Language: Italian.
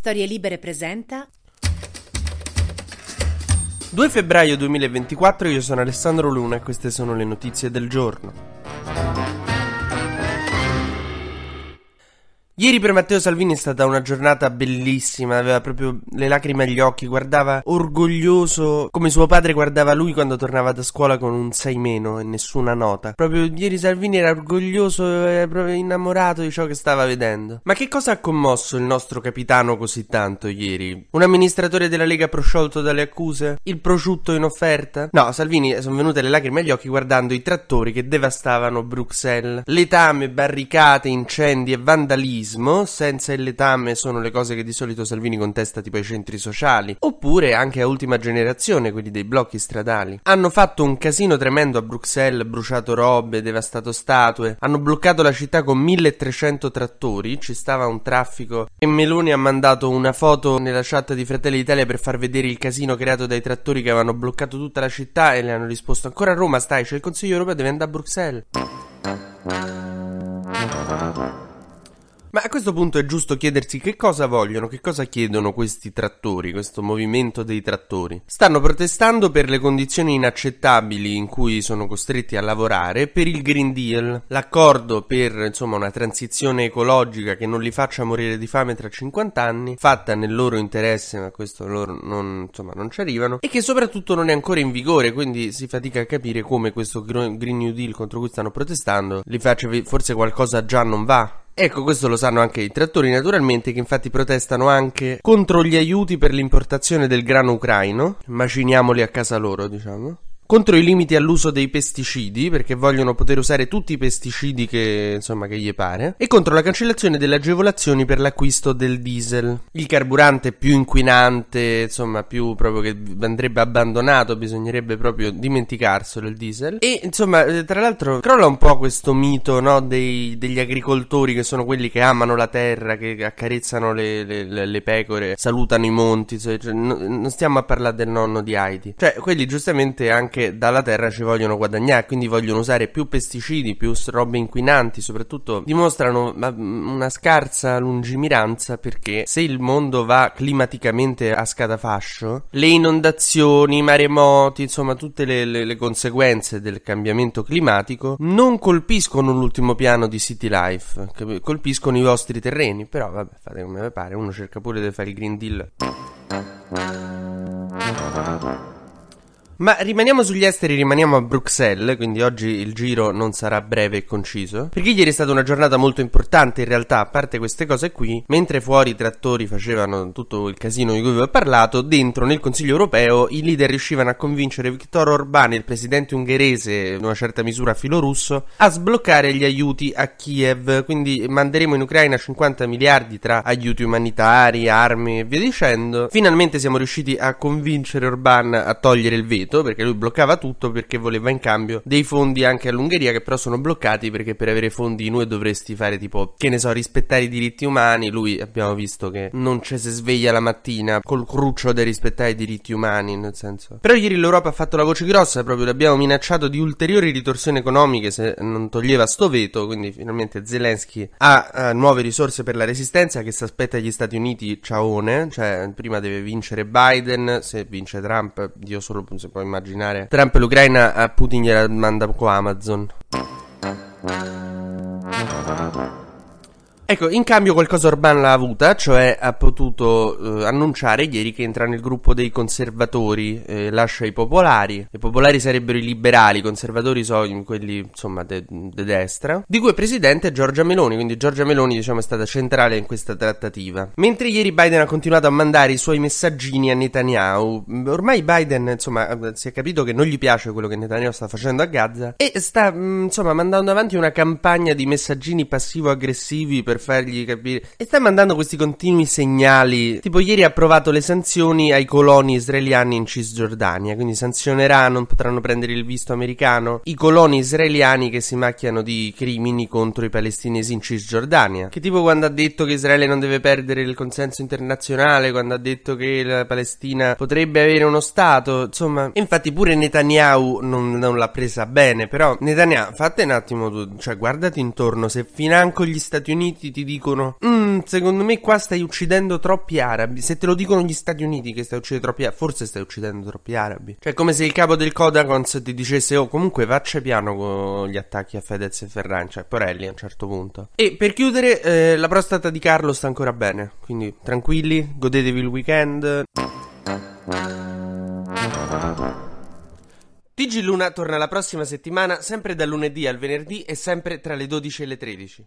Storie Libere presenta 2 febbraio 2024, io sono Alessandro Luna e queste sono le notizie del giorno. Ieri per Matteo Salvini è stata una giornata bellissima, aveva proprio le lacrime agli occhi, guardava orgoglioso come suo padre guardava lui quando tornava da scuola con un 6 meno e nessuna nota. Proprio ieri Salvini era orgoglioso e proprio innamorato di ciò che stava vedendo. Ma che cosa ha commosso il nostro capitano così tanto ieri? Un amministratore della Lega prosciolto dalle accuse? Il prosciutto in offerta? No, Salvini sono venute le lacrime agli occhi guardando i trattori che devastavano Bruxelles. Letame, barricate, incendi e vandalismo populismo, senza il letame sono le cose che di solito Salvini contesta tipo ai centri sociali, oppure anche a ultima generazione, quelli dei blocchi stradali. Hanno fatto un casino tremendo a Bruxelles, bruciato robe, devastato statue, hanno bloccato la città con 1300 trattori, ci stava un traffico e Meloni ha mandato una foto nella chat di Fratelli d'Italia per far vedere il casino creato dai trattori che avevano bloccato tutta la città e le hanno risposto ancora a Roma stai, c'è il Consiglio europeo, devi andare a Bruxelles. Ma a questo punto è giusto chiedersi che cosa vogliono, che cosa chiedono questi trattori, questo movimento dei trattori. Stanno protestando per le condizioni inaccettabili in cui sono costretti a lavorare, per il Green Deal, l'accordo per insomma una transizione ecologica che non li faccia morire di fame tra 50 anni, fatta nel loro interesse, ma questo loro non, insomma, non ci arrivano, e che soprattutto non è ancora in vigore, quindi si fatica a capire come questo Green New Deal contro cui stanno protestando li faccia forse qualcosa già non va Ecco, questo lo sanno anche i trattori naturalmente, che infatti protestano anche contro gli aiuti per l'importazione del grano ucraino, maciniamoli a casa loro, diciamo contro i limiti all'uso dei pesticidi, perché vogliono poter usare tutti i pesticidi che, insomma, che gli pare, e contro la cancellazione delle agevolazioni per l'acquisto del diesel, il carburante più inquinante, insomma, più proprio che andrebbe abbandonato, bisognerebbe proprio dimenticarselo il diesel. E, insomma, eh, tra l'altro, crolla un po' questo mito, no, dei, degli agricoltori che sono quelli che amano la terra, che accarezzano le, le, le pecore, salutano i monti, cioè, non stiamo a parlare del nonno di Heidi. Cioè, quelli giustamente anche che dalla terra ci vogliono guadagnare, quindi vogliono usare più pesticidi, più robe inquinanti, soprattutto dimostrano una scarsa lungimiranza perché se il mondo va climaticamente a scatafascio, le inondazioni, i maremoti, insomma tutte le, le, le conseguenze del cambiamento climatico non colpiscono l'ultimo piano di City Life, colpiscono i vostri terreni, però vabbè, fate come vi pare, uno cerca pure di fare il Green Deal. Ma rimaniamo sugli esteri, rimaniamo a Bruxelles, quindi oggi il giro non sarà breve e conciso. Perché ieri è stata una giornata molto importante in realtà, a parte queste cose qui, mentre fuori i trattori facevano tutto il casino di cui vi ho parlato, dentro nel Consiglio europeo i leader riuscivano a convincere Viktor Orbán, il presidente ungherese, in una certa misura filorusso, a sbloccare gli aiuti a Kiev. Quindi manderemo in Ucraina 50 miliardi tra aiuti umanitari, armi e via dicendo. Finalmente siamo riusciti a convincere Orbán a togliere il veto subito perché lui bloccava tutto perché voleva in cambio dei fondi anche all'Ungheria che però sono bloccati perché per avere fondi UE dovresti fare tipo, che ne so, rispettare i diritti umani. Lui abbiamo visto che non ci si sveglia la mattina col cruccio di rispettare i diritti umani, nel senso. Però ieri l'Europa ha fatto la voce grossa, proprio l'abbiamo minacciato di ulteriori ritorsioni economiche se non toglieva sto veto, quindi finalmente Zelensky ha uh, nuove risorse per la resistenza che si aspetta agli Stati Uniti ciaone, cioè prima deve vincere Biden, se vince Trump, Dio solo se può immaginare. Trump l'Ucraina a Putin gliela manda con Amazon. Ecco, in cambio qualcosa Orban l'ha avuta, cioè ha potuto eh, annunciare ieri che entra nel gruppo dei conservatori, eh, lascia i popolari. I popolari sarebbero i liberali, i conservatori sono quelli, insomma, de, de destra. Di cui è presidente Giorgia Meloni, quindi Giorgia Meloni, diciamo, è stata centrale in questa trattativa. Mentre ieri Biden ha continuato a mandare i suoi messaggini a Netanyahu, ormai Biden, insomma, si è capito che non gli piace quello che Netanyahu sta facendo a Gaza e sta, mm, insomma, mandando avanti una campagna di messaggini passivo-aggressivi per fargli capire. E sta mandando questi continui segnali. Tipo, ieri ha approvato le sanzioni ai coloni israeliani in Cisgiordania. Quindi sanzionerà, non potranno prendere il visto americano. I coloni israeliani che si macchiano di crimini contro i palestinesi in Cisgiordania. Che tipo quando ha detto che Israele non deve perdere il consenso internazionale, quando ha detto che la Palestina potrebbe avere uno Stato. Insomma, infatti pure Netanyahu non, non l'ha presa bene. Però, Netanyahu, fate un attimo tu, cioè guardati intorno. Se financo gli Stati Uniti Ti dicono mm, secondo me qua stai uccidendo troppi arabi. Se te lo dicono gli Stati Uniti che stai uccidendo troppi arabi, forse stai uccidendo troppi arabi. Cioè, come se il capo del Kodakons ti dicesse, oh, comunque faccia piano con gli attacchi a Fedez e Ferran, cioè Porelli a un certo punto. E per chiudere, eh, la prostata di Carlo sta ancora bene, quindi tranquilli, godetevi il weekend. TG Luna torna la prossima settimana, sempre dal lunedì al venerdì e sempre tra le 12 e le 13.